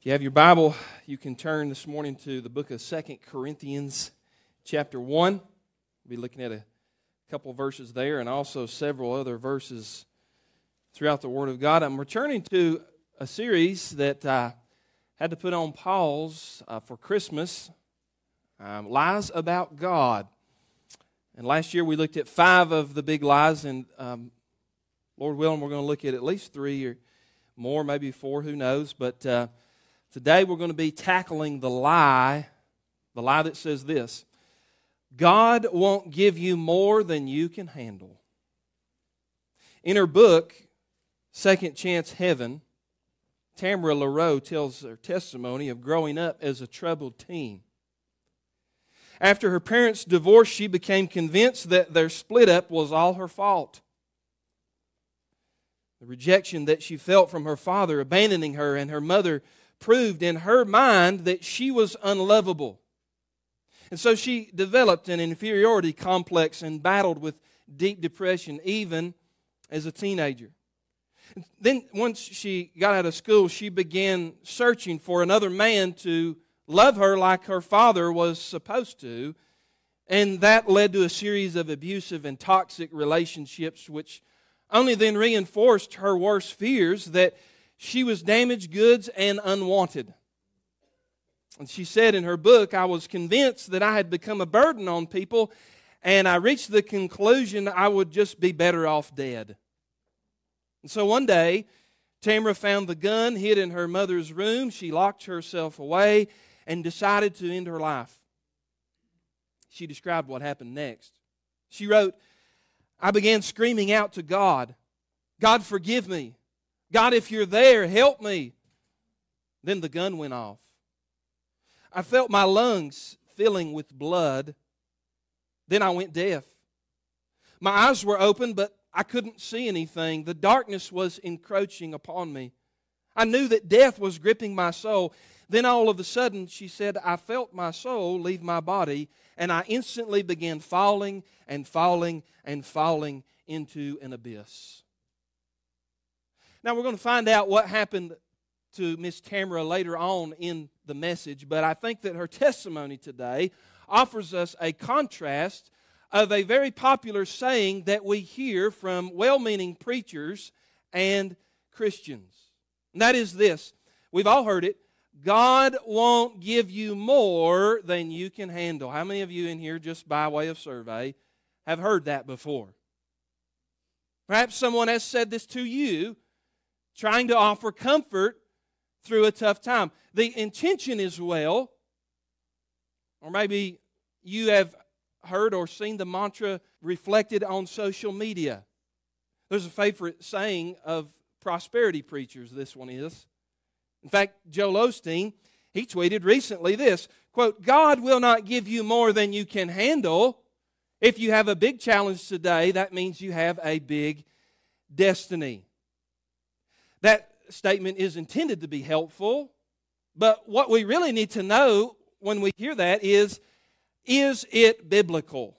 If you have your Bible, you can turn this morning to the book of Second Corinthians, chapter 1. We'll be looking at a couple verses there and also several other verses throughout the Word of God. I'm returning to a series that I had to put on pause uh, for Christmas um, Lies About God. And last year we looked at five of the big lies, and um, Lord willing, we're going to look at at least three or more, maybe four, who knows. But uh, Today we're going to be tackling the lie, the lie that says this God won't give you more than you can handle. In her book, Second Chance Heaven, Tamara LaRoe tells her testimony of growing up as a troubled teen. After her parents' divorce, she became convinced that their split up was all her fault. The rejection that she felt from her father abandoning her and her mother proved in her mind that she was unlovable. And so she developed an inferiority complex and battled with deep depression even as a teenager. Then, once she got out of school, she began searching for another man to love her like her father was supposed to. And that led to a series of abusive and toxic relationships, which only then reinforced her worst fears that she was damaged goods and unwanted. And she said in her book, I was convinced that I had become a burden on people, and I reached the conclusion I would just be better off dead. And so one day, Tamara found the gun hid in her mother's room. She locked herself away and decided to end her life. She described what happened next. She wrote, I began screaming out to God, God, forgive me. God, if you're there, help me. Then the gun went off. I felt my lungs filling with blood. Then I went deaf. My eyes were open, but I couldn't see anything. The darkness was encroaching upon me. I knew that death was gripping my soul. Then all of a sudden, she said, I felt my soul leave my body, and I instantly began falling and falling and falling into an abyss. Now, we're going to find out what happened to Miss Tamara later on in the message, but I think that her testimony today offers us a contrast of a very popular saying that we hear from well meaning preachers and Christians. And that is this we've all heard it God won't give you more than you can handle. How many of you in here, just by way of survey, have heard that before? Perhaps someone has said this to you trying to offer comfort through a tough time. The intention is well, or maybe you have heard or seen the mantra reflected on social media. There's a favorite saying of prosperity preachers, this one is. In fact, Joel Osteen, he tweeted recently this quote, God will not give you more than you can handle. If you have a big challenge today, that means you have a big destiny. That statement is intended to be helpful, but what we really need to know when we hear that is is it biblical?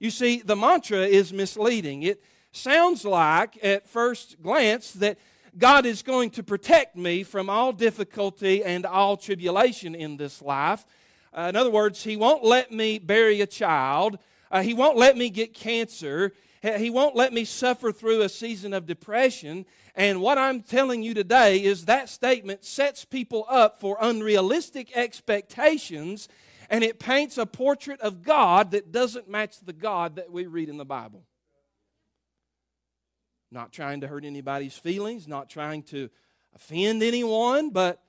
You see, the mantra is misleading. It sounds like, at first glance, that God is going to protect me from all difficulty and all tribulation in this life. Uh, in other words, He won't let me bury a child, uh, He won't let me get cancer, He won't let me suffer through a season of depression. And what I'm telling you today is that statement sets people up for unrealistic expectations and it paints a portrait of God that doesn't match the God that we read in the Bible. Not trying to hurt anybody's feelings, not trying to offend anyone, but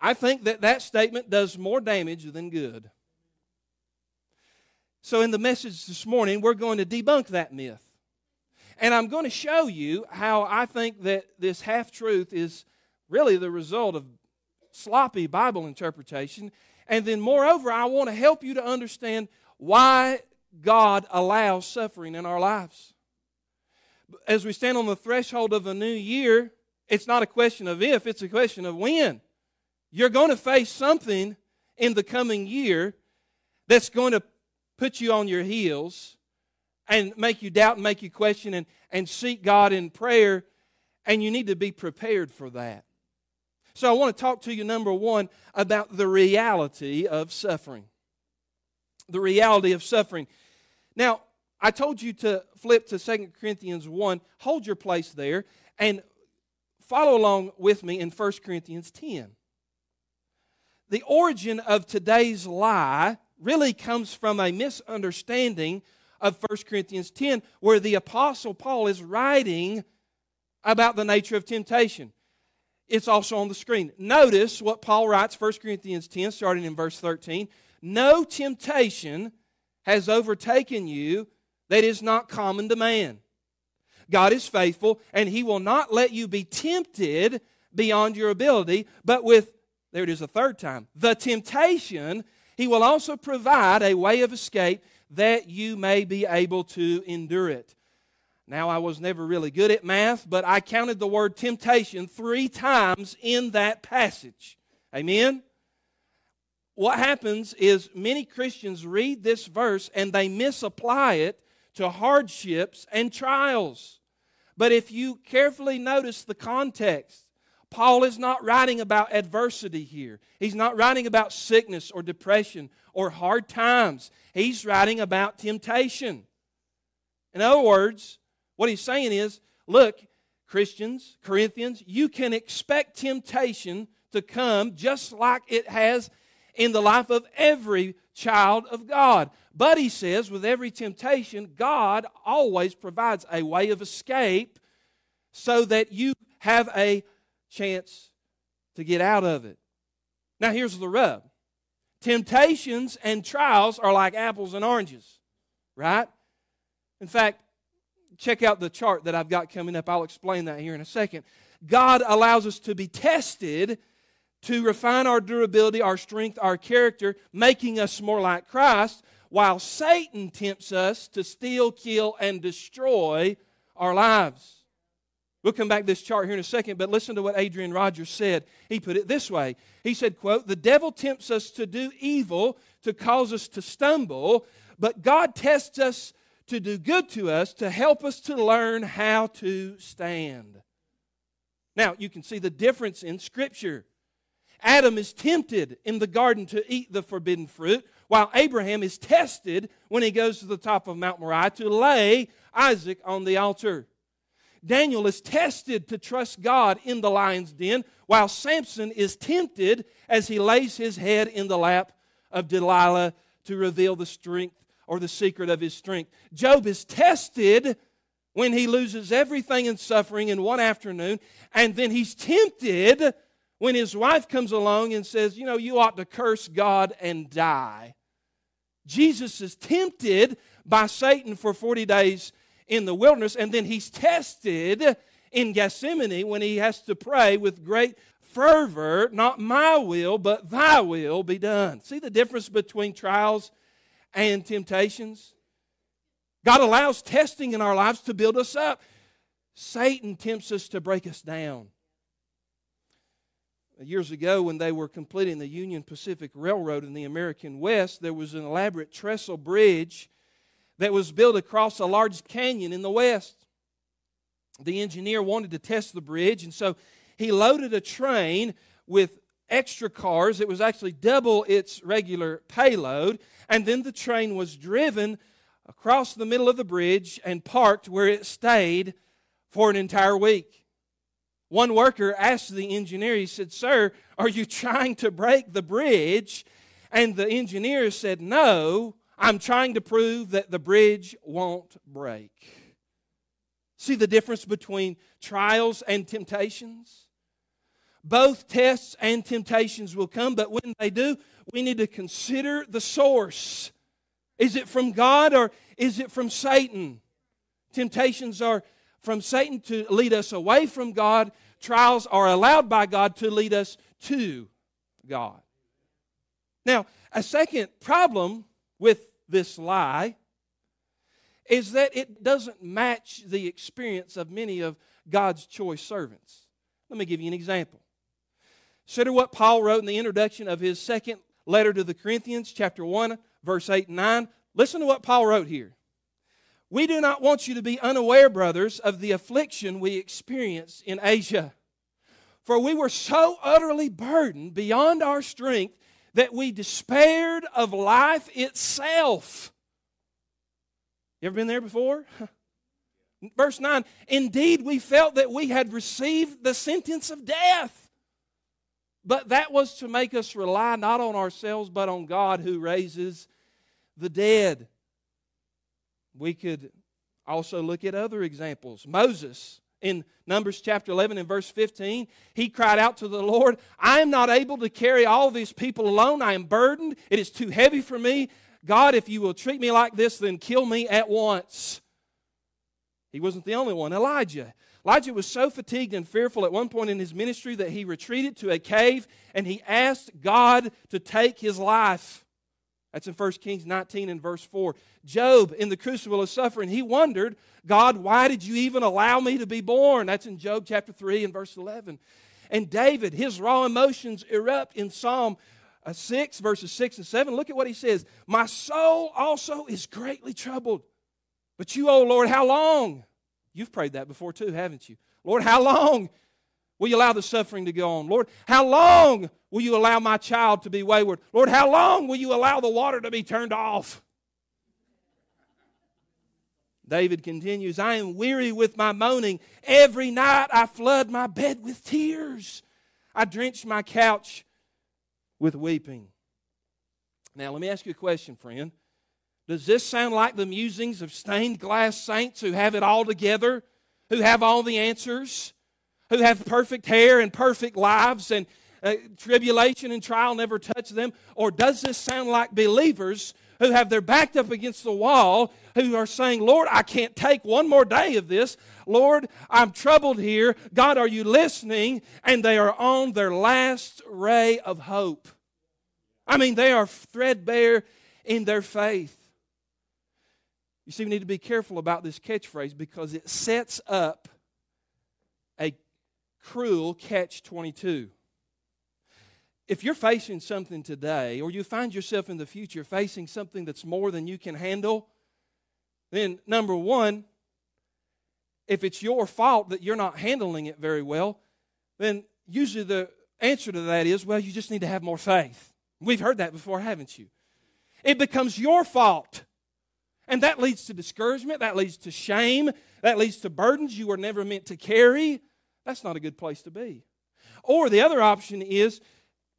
I think that that statement does more damage than good. So, in the message this morning, we're going to debunk that myth. And I'm going to show you how I think that this half truth is really the result of sloppy Bible interpretation. And then, moreover, I want to help you to understand why God allows suffering in our lives. As we stand on the threshold of a new year, it's not a question of if, it's a question of when. You're going to face something in the coming year that's going to put you on your heels and make you doubt and make you question and, and seek God in prayer. And you need to be prepared for that. So I want to talk to you, number one, about the reality of suffering. The reality of suffering. Now, I told you to flip to 2 Corinthians 1. Hold your place there and follow along with me in 1 Corinthians 10. The origin of today's lie really comes from a misunderstanding of 1 Corinthians 10, where the Apostle Paul is writing about the nature of temptation. It's also on the screen. Notice what Paul writes, 1 Corinthians 10, starting in verse 13. No temptation has overtaken you that is not common to man. God is faithful, and He will not let you be tempted beyond your ability, but with, there it is a third time, the temptation, He will also provide a way of escape that you may be able to endure it. Now, I was never really good at math, but I counted the word temptation three times in that passage. Amen? What happens is many Christians read this verse and they misapply it to hardships and trials. But if you carefully notice the context, Paul is not writing about adversity here. He's not writing about sickness or depression or hard times. He's writing about temptation. In other words, what he's saying is look, Christians, Corinthians, you can expect temptation to come just like it has in the life of every child of God. But he says, with every temptation, God always provides a way of escape so that you have a chance to get out of it. Now, here's the rub temptations and trials are like apples and oranges, right? In fact, check out the chart that I've got coming up. I'll explain that here in a second. God allows us to be tested to refine our durability, our strength, our character, making us more like Christ, while Satan tempts us to steal, kill, and destroy our lives. We'll come back to this chart here in a second, but listen to what Adrian Rogers said. He put it this way. He said, quote, "The devil tempts us to do evil to cause us to stumble, but God tests us to do good to us to help us to learn how to stand." Now, you can see the difference in scripture. Adam is tempted in the garden to eat the forbidden fruit, while Abraham is tested when he goes to the top of Mount Moriah to lay Isaac on the altar. Daniel is tested to trust God in the lion's den, while Samson is tempted as he lays his head in the lap of Delilah to reveal the strength or the secret of his strength. Job is tested when he loses everything in suffering in one afternoon, and then he's tempted when his wife comes along and says, You know, you ought to curse God and die. Jesus is tempted by Satan for 40 days in the wilderness, and then he's tested in Gethsemane when he has to pray with great fervor, not my will, but thy will be done. See the difference between trials and temptations? God allows testing in our lives to build us up. Satan tempts us to break us down. Years ago, when they were completing the Union Pacific Railroad in the American West, there was an elaborate trestle bridge that was built across a large canyon in the west. The engineer wanted to test the bridge, and so he loaded a train with extra cars. It was actually double its regular payload, and then the train was driven across the middle of the bridge and parked where it stayed for an entire week. One worker asked the engineer, he said, Sir, are you trying to break the bridge? And the engineer said, No, I'm trying to prove that the bridge won't break. See the difference between trials and temptations? Both tests and temptations will come, but when they do, we need to consider the source. Is it from God or is it from Satan? Temptations are from Satan to lead us away from God. Trials are allowed by God to lead us to God. Now, a second problem with this lie is that it doesn't match the experience of many of God's choice servants. Let me give you an example. Consider what Paul wrote in the introduction of his second letter to the Corinthians, chapter 1, verse 8 and 9. Listen to what Paul wrote here. We do not want you to be unaware, brothers, of the affliction we experienced in Asia. For we were so utterly burdened beyond our strength that we despaired of life itself. You ever been there before? Verse 9 Indeed, we felt that we had received the sentence of death. But that was to make us rely not on ourselves, but on God who raises the dead. We could also look at other examples. Moses in Numbers chapter 11 and verse 15, he cried out to the Lord, I am not able to carry all these people alone. I am burdened. It is too heavy for me. God, if you will treat me like this, then kill me at once. He wasn't the only one. Elijah. Elijah was so fatigued and fearful at one point in his ministry that he retreated to a cave and he asked God to take his life. That's in 1 Kings 19 and verse 4. Job, in the crucible of suffering, he wondered, God, why did you even allow me to be born? That's in Job chapter 3 and verse 11. And David, his raw emotions erupt in Psalm uh, 6, verses 6 and 7. Look at what he says My soul also is greatly troubled. But you, O Lord, how long? You've prayed that before too, haven't you? Lord, how long will you allow the suffering to go on? Lord, how long will you allow my child to be wayward? Lord, how long will you allow the water to be turned off? David continues, I am weary with my moaning. Every night I flood my bed with tears. I drench my couch with weeping. Now, let me ask you a question, friend. Does this sound like the musings of stained glass saints who have it all together, who have all the answers, who have perfect hair and perfect lives, and uh, tribulation and trial never touch them? Or does this sound like believers who have their back up against the wall, who are saying, Lord, I can't take one more day of this. Lord, I'm troubled here. God, are you listening? And they are on their last ray of hope. I mean, they are threadbare in their faith. You see, we need to be careful about this catchphrase because it sets up a cruel catch 22 if you're facing something today, or you find yourself in the future facing something that's more than you can handle, then number one, if it's your fault that you're not handling it very well, then usually the answer to that is, well, you just need to have more faith. We've heard that before, haven't you? It becomes your fault. And that leads to discouragement, that leads to shame, that leads to burdens you were never meant to carry. That's not a good place to be. Or the other option is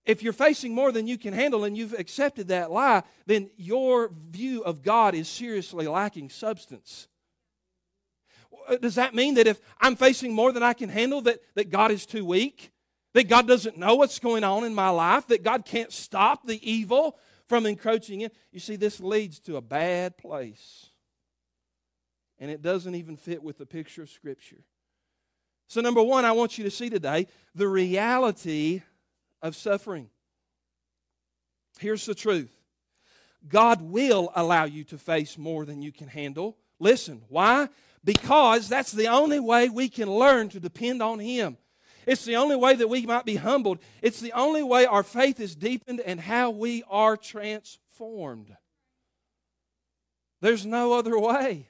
if you're facing more than you can handle and you've accepted that lie, then your view of God is seriously lacking substance. Uh, does that mean that if I'm facing more than I can handle, that, that God is too weak? That God doesn't know what's going on in my life? That God can't stop the evil from encroaching in? You see, this leads to a bad place. And it doesn't even fit with the picture of Scripture. So, number one, I want you to see today the reality of suffering. Here's the truth God will allow you to face more than you can handle. Listen, why? Because that's the only way we can learn to depend on Him. It's the only way that we might be humbled. It's the only way our faith is deepened and how we are transformed. There's no other way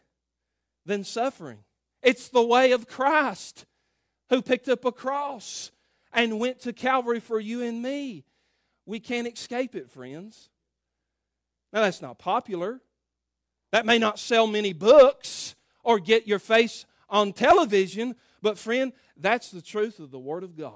than suffering. It's the way of Christ who picked up a cross and went to Calvary for you and me. We can't escape it, friends. Now, that's not popular. That may not sell many books or get your face on television, but, friend, that's the truth of the Word of God.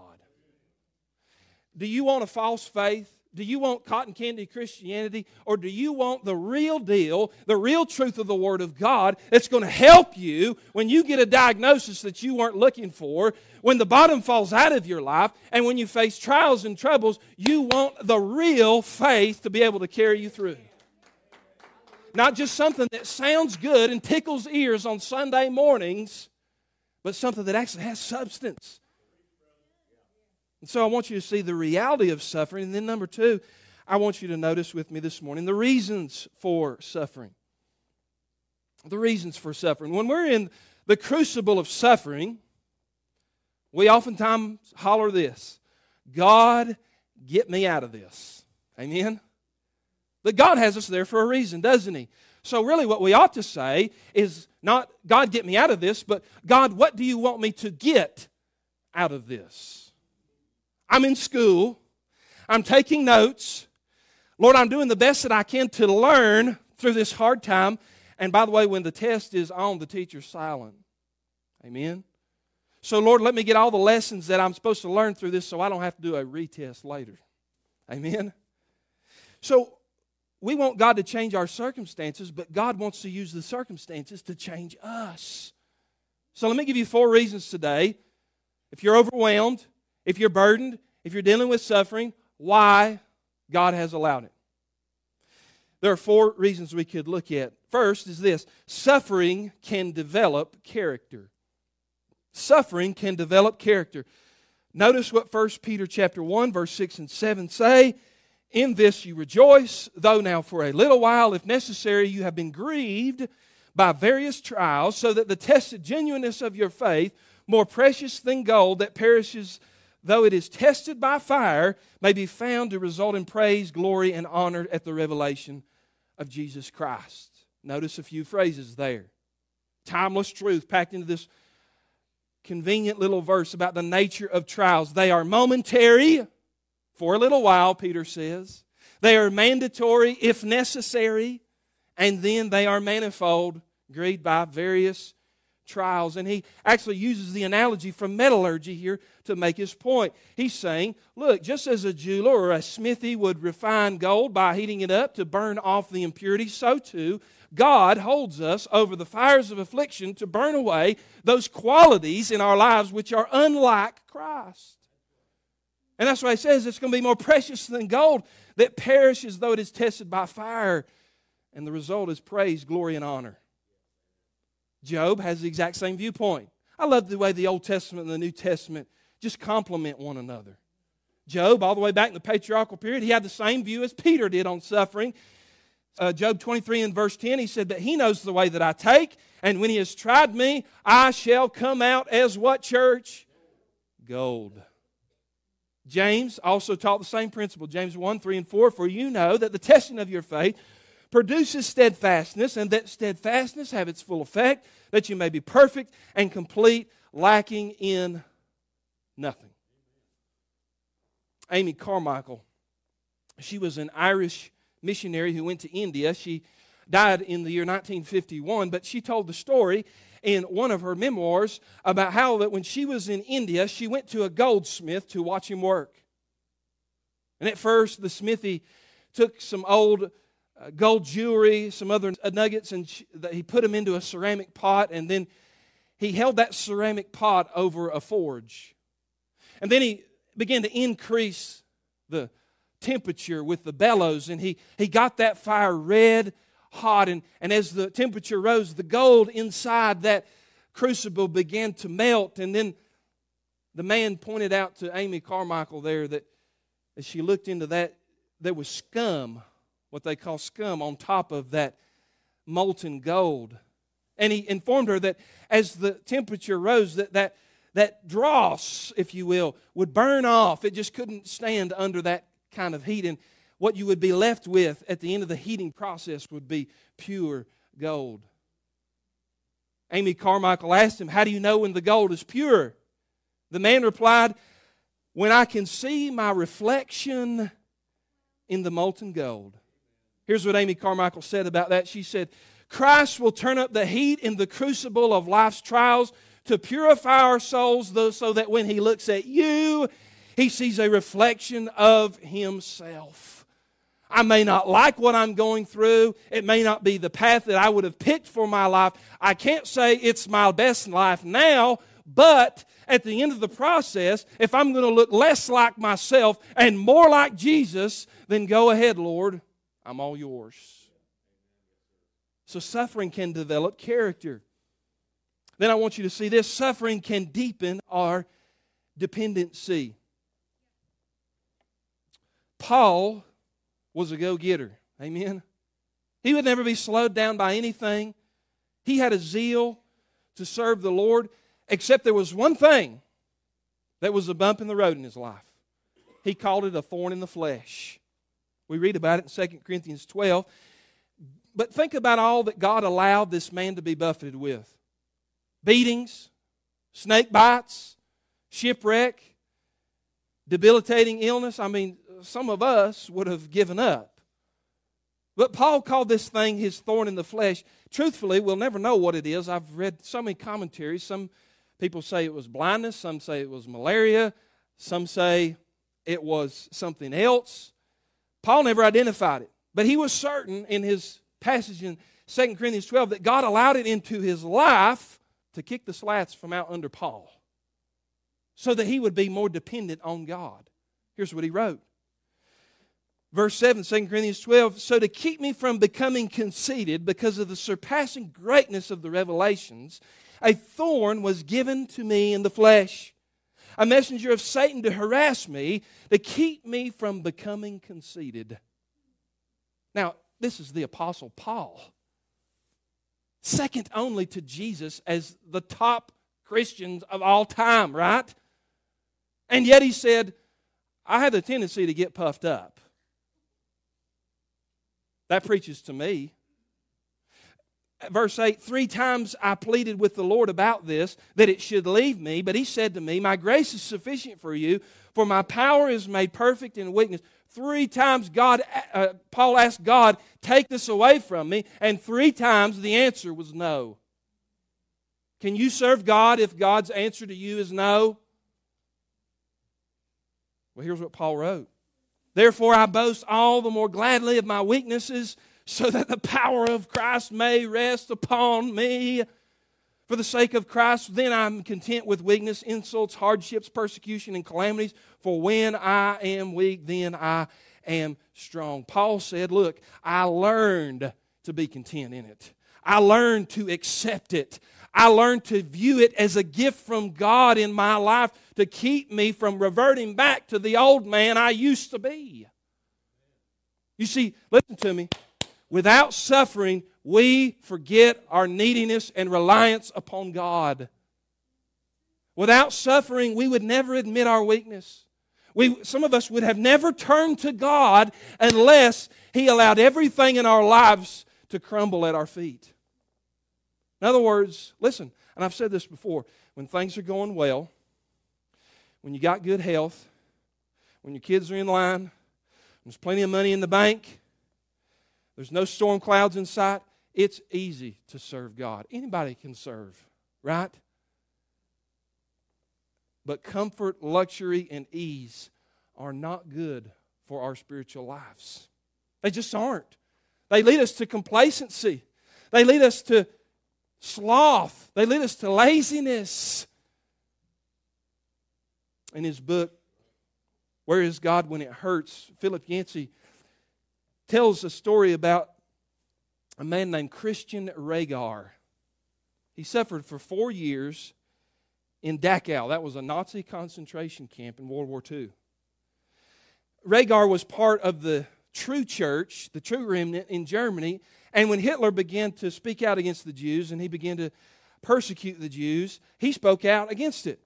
Do you want a false faith? Do you want cotton candy Christianity or do you want the real deal, the real truth of the Word of God that's going to help you when you get a diagnosis that you weren't looking for, when the bottom falls out of your life, and when you face trials and troubles? You want the real faith to be able to carry you through. Not just something that sounds good and tickles ears on Sunday mornings, but something that actually has substance. And so I want you to see the reality of suffering. And then, number two, I want you to notice with me this morning the reasons for suffering. The reasons for suffering. When we're in the crucible of suffering, we oftentimes holler this God, get me out of this. Amen? But God has us there for a reason, doesn't He? So, really, what we ought to say is not, God, get me out of this, but God, what do you want me to get out of this? I'm in school. I'm taking notes. Lord, I'm doing the best that I can to learn through this hard time. And by the way, when the test is on, the teacher's silent. Amen. So, Lord, let me get all the lessons that I'm supposed to learn through this so I don't have to do a retest later. Amen. So, we want God to change our circumstances, but God wants to use the circumstances to change us. So, let me give you four reasons today. If you're overwhelmed, if you're burdened, if you're dealing with suffering, why God has allowed it. There are four reasons we could look at. First is this suffering can develop character. Suffering can develop character. Notice what 1 Peter chapter 1 verse 6 and 7 say, "In this you rejoice, though now for a little while if necessary you have been grieved by various trials, so that the tested genuineness of your faith, more precious than gold that perishes though it is tested by fire, may be found to result in praise, glory, and honor at the revelation of Jesus Christ." Notice a few phrases there. Timeless truth packed into this convenient little verse about the nature of trials. They are momentary for a little while, Peter says. They are mandatory if necessary, and then they are manifold, agreed by various trials. And he actually uses the analogy from metallurgy here to make his point. He's saying, look, just as a jeweler or a smithy would refine gold by heating it up to burn off the impurities, so too God holds us over the fires of affliction to burn away those qualities in our lives which are unlike Christ. And that's why he says it's going to be more precious than gold that perishes though it is tested by fire. And the result is praise, glory, and honor. Job has the exact same viewpoint. I love the way the Old Testament and the New Testament just complement one another. Job, all the way back in the patriarchal period, he had the same view as Peter did on suffering uh, Job 23 and verse 10, he said that he knows the way that I take, and when he has tried me, I shall come out as what church? Gold. James also taught the same principle. James 1, 3, and 4. For you know that the testing of your faith produces steadfastness, and that steadfastness have its full effect, that you may be perfect and complete, lacking in nothing. Amy Carmichael, she was an Irish missionary who went to India. She died in the year 1951, but she told the story in one of her memoirs about how that when she was in India, she went to a goldsmith to watch him work. And at first, the smithy took some old uh, gold jewelry, some other nuggets, and she, he put them into a ceramic pot, and then he held that ceramic pot over a forge. And then he began to increase the temperature with the bellows, and he, he got that fire red hot. And, and as the temperature rose, the gold inside that crucible began to melt. And then the man pointed out to Amy Carmichael there that as she looked into that, there was scum, what they call scum, on top of that molten gold. And he informed her that as the temperature rose, that, that, that dross, if you will, would burn off. It just couldn't stand under that kind of heat. And what you would be left with at the end of the heating process would be pure gold. Amy Carmichael asked him, How do you know when the gold is pure? The man replied, When I can see my reflection in the molten gold. Here's what Amy Carmichael said about that. She said, Christ will turn up the heat in the crucible of life's trials to purify our souls so that when He looks at you, he sees a reflection of himself. I may not like what I'm going through. It may not be the path that I would have picked for my life. I can't say it's my best life now, but at the end of the process, if I'm going to look less like myself and more like Jesus, then go ahead, Lord. I'm all yours. So suffering can develop character. Then I want you to see this suffering can deepen our dependency. Paul was a go getter. Amen. He would never be slowed down by anything. He had a zeal to serve the Lord, except there was one thing that was a bump in the road in his life. He called it a thorn in the flesh. We read about it in 2 Corinthians 12. But think about all that God allowed this man to be buffeted with beatings, snake bites, shipwreck, debilitating illness, I mean, some of us would have given up. But Paul called this thing his thorn in the flesh. Truthfully, we'll never know what it is. I've read so many commentaries. Some people say it was blindness, some say it was malaria, some say it was something else. Paul never identified it. But he was certain in his passage in 2 Corinthians 12 that God allowed it into his life to kick the slats from out under Paul so that he would be more dependent on God. Here's what he wrote. Verse 7, 2 Corinthians 12. So to keep me from becoming conceited because of the surpassing greatness of the revelations, a thorn was given to me in the flesh, a messenger of Satan to harass me, to keep me from becoming conceited. Now, this is the Apostle Paul, second only to Jesus as the top Christians of all time, right? And yet he said, I have a tendency to get puffed up. That preaches to me. Verse 8 Three times I pleaded with the Lord about this, that it should leave me. But he said to me, My grace is sufficient for you, for my power is made perfect in weakness. Three times God, uh, Paul asked God, Take this away from me. And three times the answer was no. Can you serve God if God's answer to you is no? Well, here's what Paul wrote Therefore, I boast all the more gladly of my weaknesses, so that the power of Christ may rest upon me. For the sake of Christ, then I'm content with weakness, insults, hardships, persecution, and calamities. For when I am weak, then I am strong. Paul said, Look, I learned to be content in it. I learned to accept it. I learned to view it as a gift from God in my life to keep me from reverting back to the old man I used to be. You see, listen to me. Without suffering, we forget our neediness and reliance upon God. Without suffering, we would never admit our weakness. We, some of us would have never turned to God unless He allowed everything in our lives to crumble at our feet. In other words, listen, and I've said this before when things are going well, when you got good health, when your kids are in line, there's plenty of money in the bank, there's no storm clouds in sight, it's easy to serve God. Anybody can serve, right? But comfort, luxury, and ease are not good for our spiritual lives. They just aren't. They lead us to complacency. They lead us to sloth. They lead us to laziness. In his book, Where is God When It Hurts? Philip Yancey tells a story about a man named Christian Reger. He suffered for four years in Dachau. That was a Nazi concentration camp in World War II. Reger was part of the true church, the true remnant in Germany. And when Hitler began to speak out against the Jews and he began to persecute the Jews, he spoke out against it.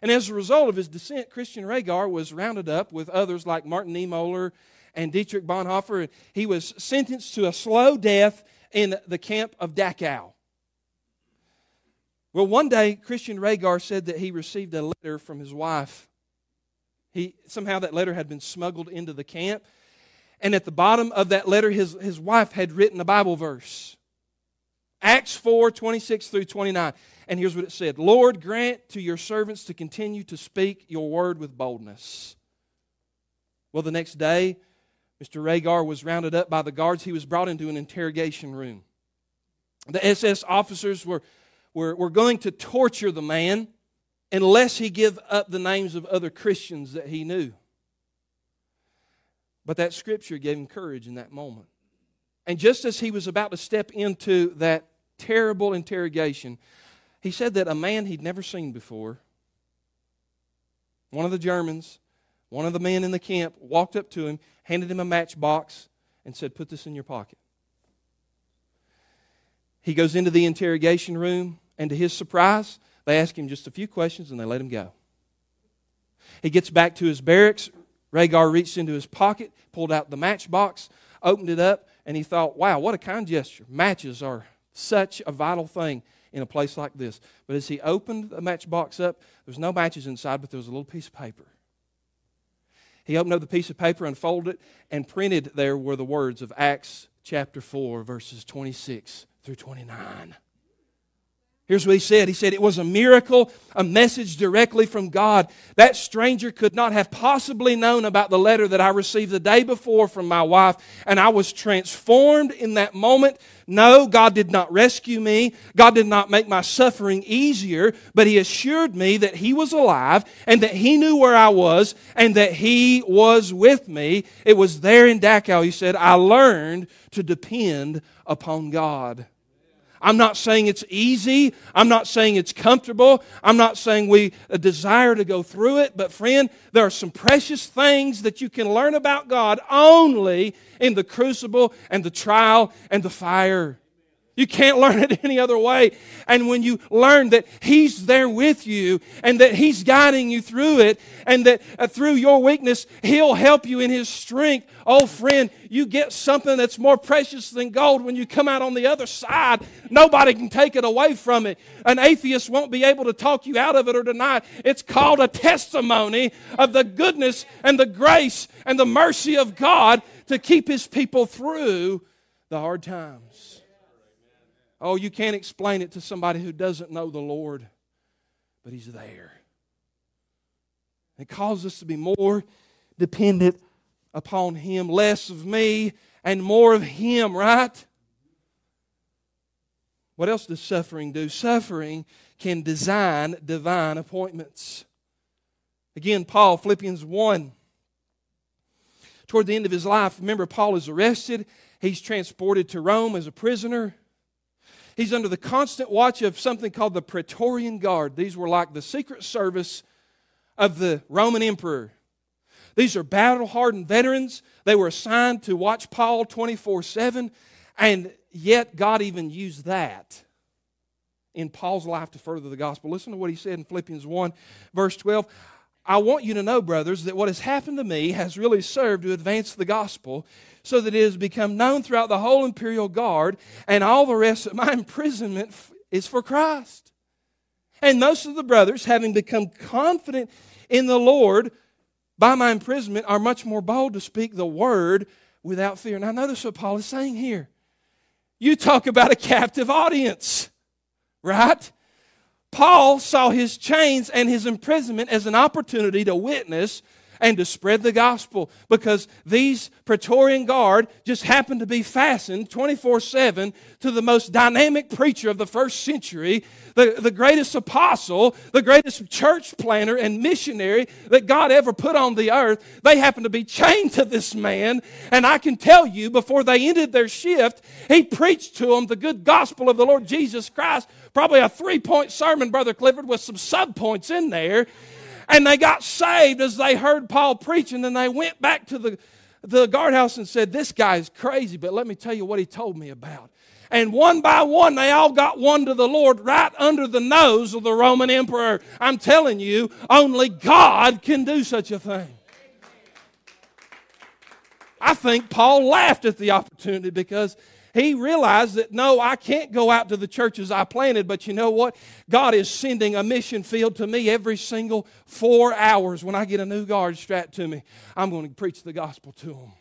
And as a result of his dissent, Christian Reger was rounded up with others like Martin Niemöller and Dietrich Bonhoeffer. He was sentenced to a slow death in the camp of Dachau. Well, one day, Christian Reger said that he received a letter from his wife. He, somehow that letter had been smuggled into the camp. And at the bottom of that letter, his, his wife had written a Bible verse Acts 4 26 through 29. And here's what it said Lord, grant to your servants to continue to speak your word with boldness. Well, the next day, Mr. Reger was rounded up by the guards. He was brought into an interrogation room. The SS officers were, were, were going to torture the man unless he give up the names of other Christians that he knew. But that scripture gave him courage in that moment. And just as he was about to step into that terrible interrogation, he said that a man he'd never seen before, one of the Germans, one of the men in the camp, walked up to him, handed him a matchbox, and said, Put this in your pocket. He goes into the interrogation room, and to his surprise, they ask him just a few questions and they let him go. He gets back to his barracks. Reger reached into his pocket, pulled out the matchbox, opened it up, and he thought, wow, what a kind gesture. Matches are such a vital thing in a place like this. But as he opened the matchbox up, there was no matches inside, but there was a little piece of paper. He opened up the piece of paper, unfolded it, and printed there were the words of Acts chapter 4, verses 26 through 29. Here's what he said. He said, It was a miracle, a message directly from God. That stranger could not have possibly known about the letter that I received the day before from my wife, and I was transformed in that moment. No, God did not rescue me. God did not make my suffering easier, but He assured me that He was alive and that He knew where I was and that He was with me. It was there in Dachau, he said, I learned to depend upon God. I'm not saying it's easy. I'm not saying it's comfortable. I'm not saying we uh, desire to go through it. But, friend, there are some precious things that you can learn about God only in the crucible and the trial and the fire. You can't learn it any other way. And when you learn that He's there with you and that He's guiding you through it and that uh, through your weakness, He'll help you in His strength, oh friend, you get something that's more precious than gold when you come out on the other side. Nobody can take it away from it. An atheist won't be able to talk you out of it or deny it. It's called a testimony of the goodness and the grace and the mercy of God to keep His people through the hard times. Oh, you can't explain it to somebody who doesn't know the Lord, but He's there. It causes us to be more dependent upon Him, less of me and more of Him, right? What else does suffering do? Suffering can design divine appointments. Again, Paul, Philippians 1. Toward the end of his life, remember, Paul is arrested. He's transported to Rome as a prisoner. He's under the constant watch of something called the Praetorian Guard. These were like the secret service of the Roman emperor. These are battle hardened veterans. They were assigned to watch Paul 24 7, and yet God even used that in Paul's life to further the gospel. Listen to what he said in Philippians 1, verse 12. I want you to know, brothers, that what has happened to me has really served to advance the gospel so that it has become known throughout the whole imperial guard, and all the rest of my imprisonment is for Christ. And most of the brothers, having become confident in the Lord by my imprisonment, are much more bold to speak the word without fear. Now, notice what Paul is saying here. You talk about a captive audience, right? Paul saw his chains and his imprisonment as an opportunity to witness and to spread the gospel because these Praetorian Guard just happened to be fastened 24 7 to the most dynamic preacher of the first century, the, the greatest apostle, the greatest church planter and missionary that God ever put on the earth. They happened to be chained to this man. And I can tell you, before they ended their shift, he preached to them the good gospel of the Lord Jesus Christ Probably a three point sermon, Brother Clifford, with some sub points in there. And they got saved as they heard Paul preach. And then they went back to the, the guardhouse and said, This guy is crazy, but let me tell you what he told me about. And one by one, they all got won to the Lord right under the nose of the Roman emperor. I'm telling you, only God can do such a thing. I think Paul laughed at the opportunity because he realized that no, I can't go out to the churches I planted, but you know what? God is sending a mission field to me every single four hours when I get a new guard strapped to me. I'm going to preach the gospel to them.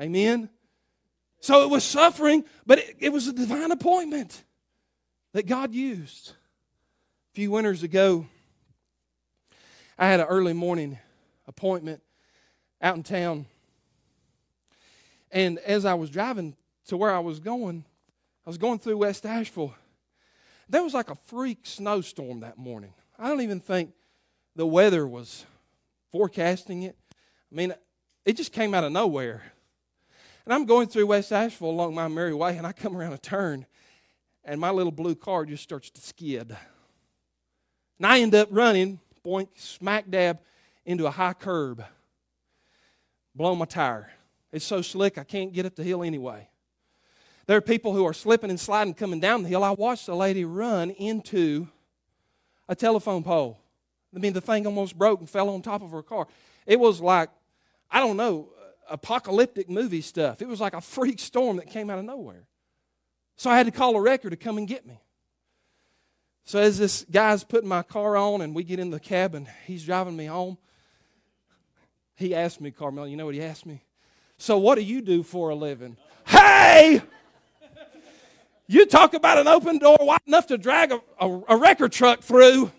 Amen? So it was suffering, but it, it was a divine appointment that God used. A few winters ago, I had an early morning appointment out in town. And as I was driving to where I was going, I was going through West Asheville. There was like a freak snowstorm that morning. I don't even think the weather was forecasting it. I mean, it just came out of nowhere. And I'm going through West Asheville along my merry way, and I come around a turn, and my little blue car just starts to skid. And I end up running, boink, smack dab into a high curb, blow my tire. It's so slick I can't get up the hill anyway. There are people who are slipping and sliding coming down the hill. I watched a lady run into a telephone pole. I mean, the thing almost broke and fell on top of her car. It was like, I don't know, apocalyptic movie stuff. It was like a freak storm that came out of nowhere. So I had to call a wrecker to come and get me. So as this guy's putting my car on and we get in the cab and he's driving me home, He asked me, Carmel, you know what he asked me? So, what do you do for a living? Hey! You talk about an open door wide enough to drag a, a, a record truck through.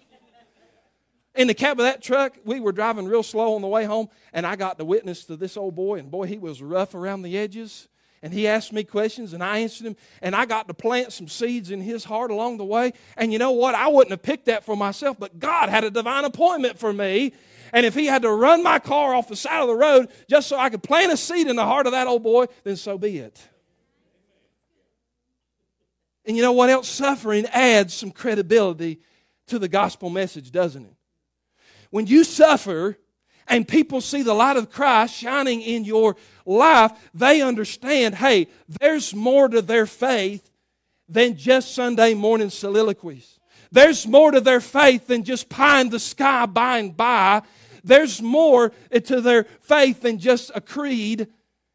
In the cab of that truck, we were driving real slow on the way home, and I got to witness to this old boy, and boy, he was rough around the edges. And he asked me questions, and I answered him, and I got to plant some seeds in his heart along the way. And you know what? I wouldn't have picked that for myself, but God had a divine appointment for me. And if he had to run my car off the side of the road just so I could plant a seed in the heart of that old boy, then so be it. And you know what else? Suffering adds some credibility to the gospel message, doesn't it? When you suffer and people see the light of Christ shining in your life, they understand hey, there's more to their faith than just Sunday morning soliloquies. There's more to their faith than just pie in the sky by and by. There's more to their faith than just a creed.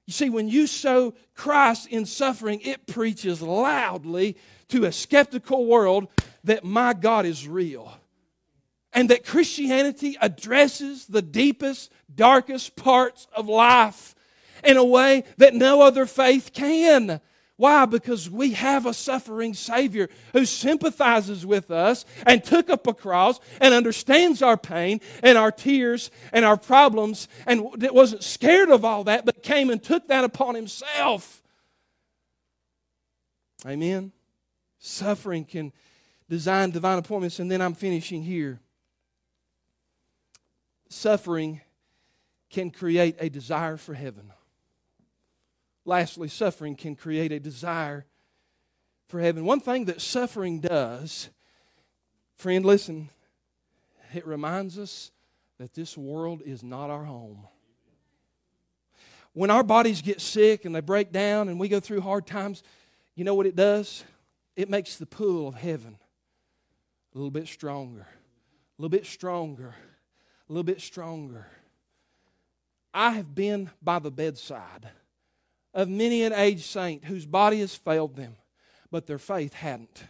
You see, when you show Christ in suffering, it preaches loudly to a skeptical world that my God is real. And that Christianity addresses the deepest, darkest parts of life in a way that no other faith can. Why? Because we have a suffering Savior who sympathizes with us and took up a cross and understands our pain and our tears and our problems and wasn't scared of all that, but came and took that upon Himself. Amen. Suffering can design divine appointments, and then I'm finishing here. Suffering can create a desire for heaven. Lastly, suffering can create a desire for heaven. One thing that suffering does, friend, listen, it reminds us that this world is not our home. When our bodies get sick and they break down and we go through hard times, you know what it does? It makes the pull of heaven a little bit stronger, a little bit stronger, a little bit stronger. I have been by the bedside of many an aged saint whose body has failed them, but their faith hadn't.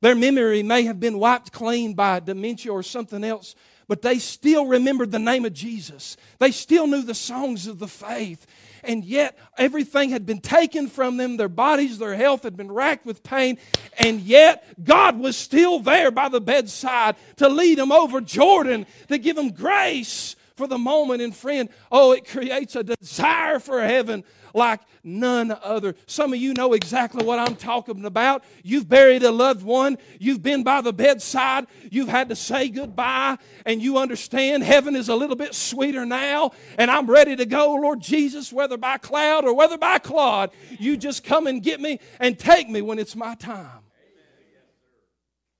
Their memory may have been wiped clean by dementia or something else, but they still remembered the name of Jesus. They still knew the songs of the faith. And yet, everything had been taken from them. Their bodies, their health had been racked with pain. And yet, God was still there by the bedside to lead them over Jordan, to give them grace for the moment. And, friend, oh, it creates a desire for heaven like none other. Some of you know exactly what I'm talking about. You've buried a loved one, you've been by the bedside, you've had to say goodbye, and you understand heaven is a little bit sweeter now, and I'm ready to go, Lord Jesus, whether by cloud or whether by clod. You just come and get me and take me when it's my time.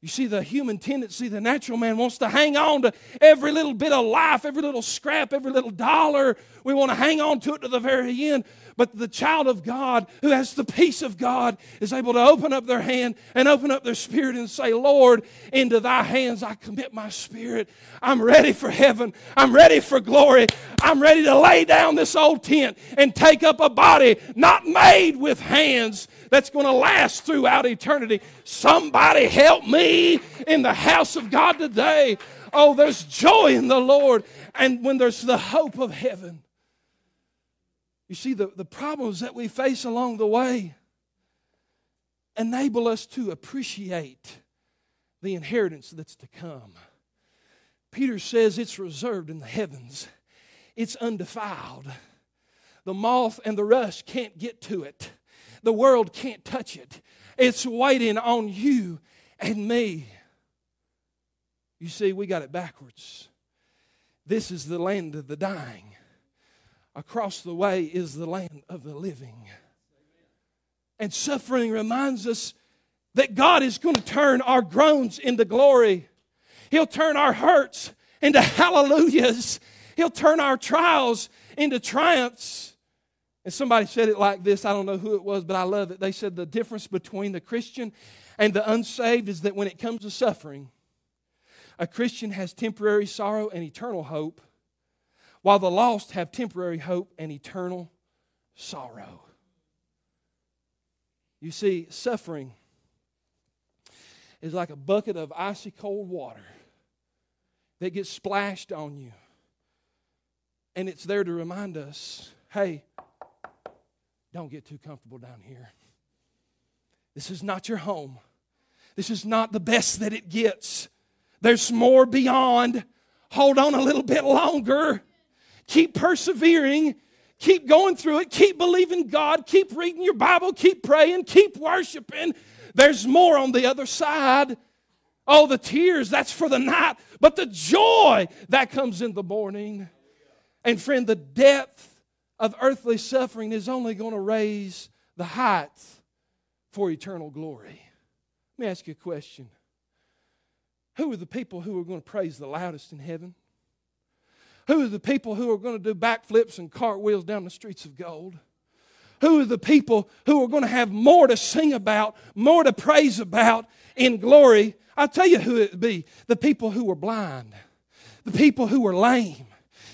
You see, the human tendency, the natural man wants to hang on to every little bit of life, every little scrap, every little dollar. We want to hang on to it to the very end. But the child of God who has the peace of God is able to open up their hand and open up their spirit and say, Lord, into thy hands I commit my spirit. I'm ready for heaven. I'm ready for glory. I'm ready to lay down this old tent and take up a body not made with hands that's going to last throughout eternity. Somebody help me in the house of God today. Oh, there's joy in the Lord. And when there's the hope of heaven, you see, the, the problems that we face along the way enable us to appreciate the inheritance that's to come. Peter says it's reserved in the heavens, it's undefiled. The moth and the rust can't get to it, the world can't touch it. It's waiting on you and me. You see, we got it backwards. This is the land of the dying. Across the way is the land of the living. And suffering reminds us that God is going to turn our groans into glory. He'll turn our hurts into hallelujahs. He'll turn our trials into triumphs. And somebody said it like this I don't know who it was, but I love it. They said the difference between the Christian and the unsaved is that when it comes to suffering, a Christian has temporary sorrow and eternal hope, while the lost have temporary hope and eternal sorrow. You see, suffering is like a bucket of icy cold water that gets splashed on you. And it's there to remind us hey, don't get too comfortable down here. This is not your home. This is not the best that it gets. There's more beyond. Hold on a little bit longer. Keep persevering. Keep going through it. Keep believing God. Keep reading your Bible. Keep praying. Keep worshiping. There's more on the other side. Oh, the tears, that's for the night. But the joy, that comes in the morning. And friend, the depth of earthly suffering is only going to raise the height for eternal glory. Let me ask you a question. Who are the people who are going to praise the loudest in heaven? Who are the people who are going to do backflips and cartwheels down the streets of gold? Who are the people who are going to have more to sing about, more to praise about in glory? I'll tell you who it would be the people who were blind, the people who were lame,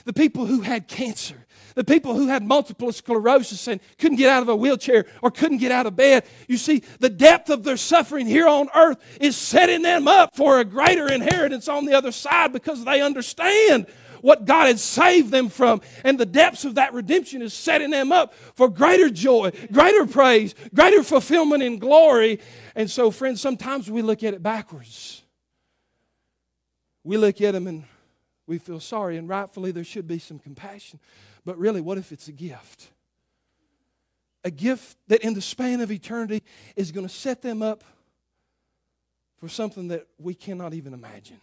the people who had cancer, the people who had multiple sclerosis and couldn't get out of a wheelchair or couldn't get out of bed. You see, the depth of their suffering here on earth is setting them up for a greater inheritance on the other side because they understand what God had saved them from. And the depths of that redemption is setting them up for greater joy, greater praise, greater fulfillment in glory. And so, friends, sometimes we look at it backwards. We look at them and we feel sorry, and rightfully there should be some compassion. But really, what if it's a gift? A gift that in the span of eternity is going to set them up for something that we cannot even imagine.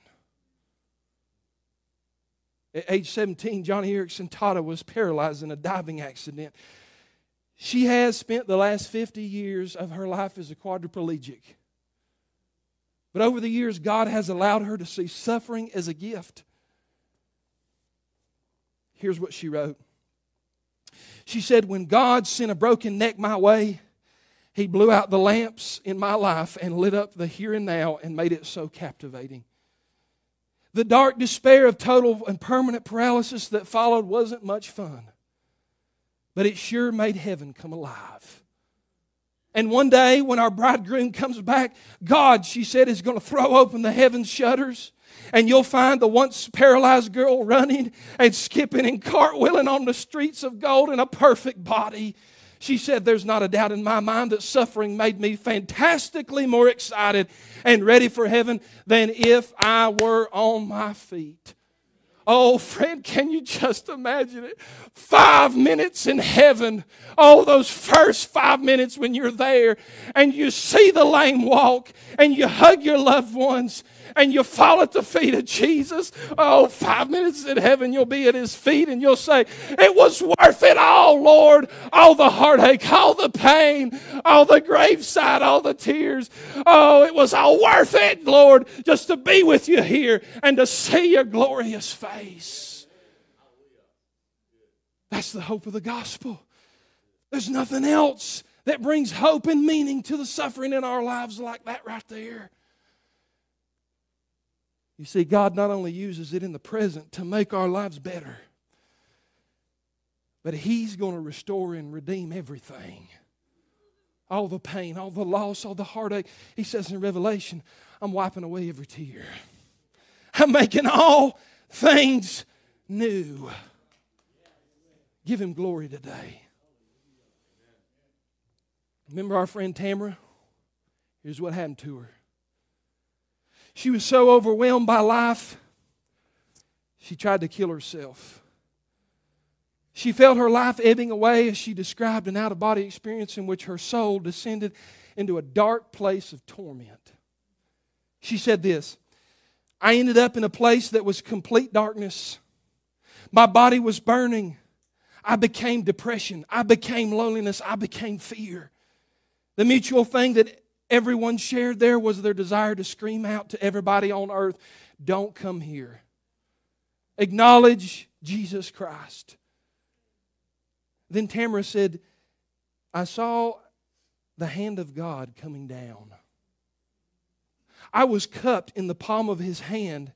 At age 17, Joni Eareckson Tada was paralyzed in a diving accident. She has spent the last 50 years of her life as a quadriplegic. But over the years, God has allowed her to see suffering as a gift. Here's what she wrote she said, When God sent a broken neck my way, He blew out the lamps in my life and lit up the here and now and made it so captivating. The dark despair of total and permanent paralysis that followed wasn't much fun, but it sure made heaven come alive. And one day, when our bridegroom comes back, God, she said, is going to throw open the heaven shutters and you'll find the once paralyzed girl running and skipping and cartwheeling on the streets of gold in a perfect body. She said, There's not a doubt in my mind that suffering made me fantastically more excited and ready for heaven than if I were on my feet. Oh, friend, can you just imagine it? Five minutes in heaven. Oh, those first five minutes when you're there and you see the lame walk and you hug your loved ones and you fall at the feet of Jesus, oh, five minutes in heaven, you'll be at his feet and you'll say, It was worth it all, Lord. All the heartache, all the pain, all the graveside, all the tears. Oh, it was all worth it, Lord, just to be with you here and to see your glorious face. That's the hope of the gospel. There's nothing else that brings hope and meaning to the suffering in our lives like that right there. You see, God not only uses it in the present to make our lives better, but He's going to restore and redeem everything. All the pain, all the loss, all the heartache. He says in Revelation, I'm wiping away every tear. I'm making all things new. Give Him glory today. Remember our friend Tamara? Here's what happened to her. She was so overwhelmed by life, she tried to kill herself. She felt her life ebbing away as she described an out of body experience in which her soul descended into a dark place of torment. She said this I ended up in a place that was complete darkness. My body was burning. I became depression. I became loneliness. I became fear. The mutual thing that everyone shared there was their desire to scream out to everybody on earth don't come here. Acknowledge Jesus Christ. Then Tamara said, I saw the hand of God coming down. I was cupped in the palm of his hand,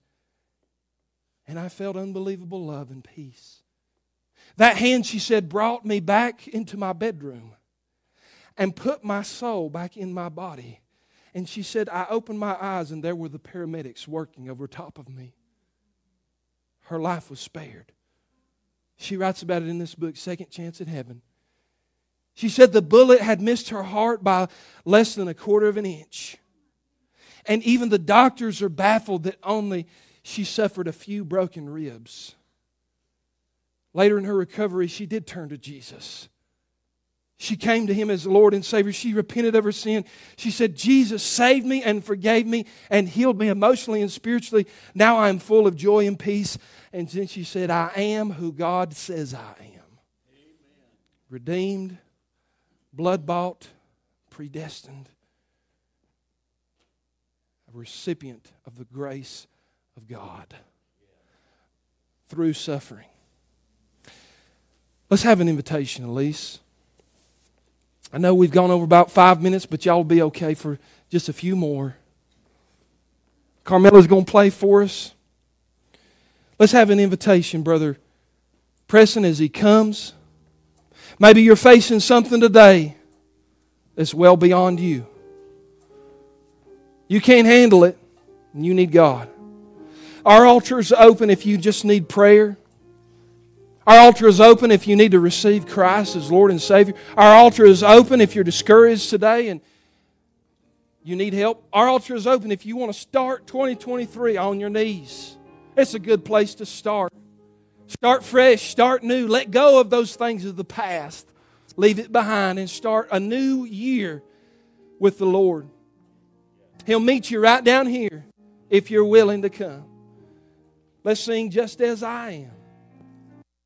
and I felt unbelievable love and peace. That hand, she said, brought me back into my bedroom and put my soul back in my body. And she said, I opened my eyes, and there were the paramedics working over top of me. Her life was spared. She writes about it in this book, Second Chance at Heaven. She said the bullet had missed her heart by less than a quarter of an inch. And even the doctors are baffled that only she suffered a few broken ribs. Later in her recovery, she did turn to Jesus. She came to him as Lord and Savior. She repented of her sin. She said, Jesus saved me and forgave me and healed me emotionally and spiritually. Now I am full of joy and peace. And then she said, I am who God says I am. Amen. Redeemed, blood bought, predestined, a recipient of the grace of God through suffering. Let's have an invitation, Elise. I know we've gone over about five minutes, but y'all will be okay for just a few more. Carmela's going to play for us. Let's have an invitation, Brother Preston, as he comes. Maybe you're facing something today that's well beyond you. You can't handle it, and you need God. Our altar is open if you just need prayer. Our altar is open if you need to receive Christ as Lord and Savior. Our altar is open if you're discouraged today and you need help. Our altar is open if you want to start 2023 on your knees. It's a good place to start. Start fresh, start new. Let go of those things of the past. Leave it behind and start a new year with the Lord. He'll meet you right down here if you're willing to come. Let's sing just as I am.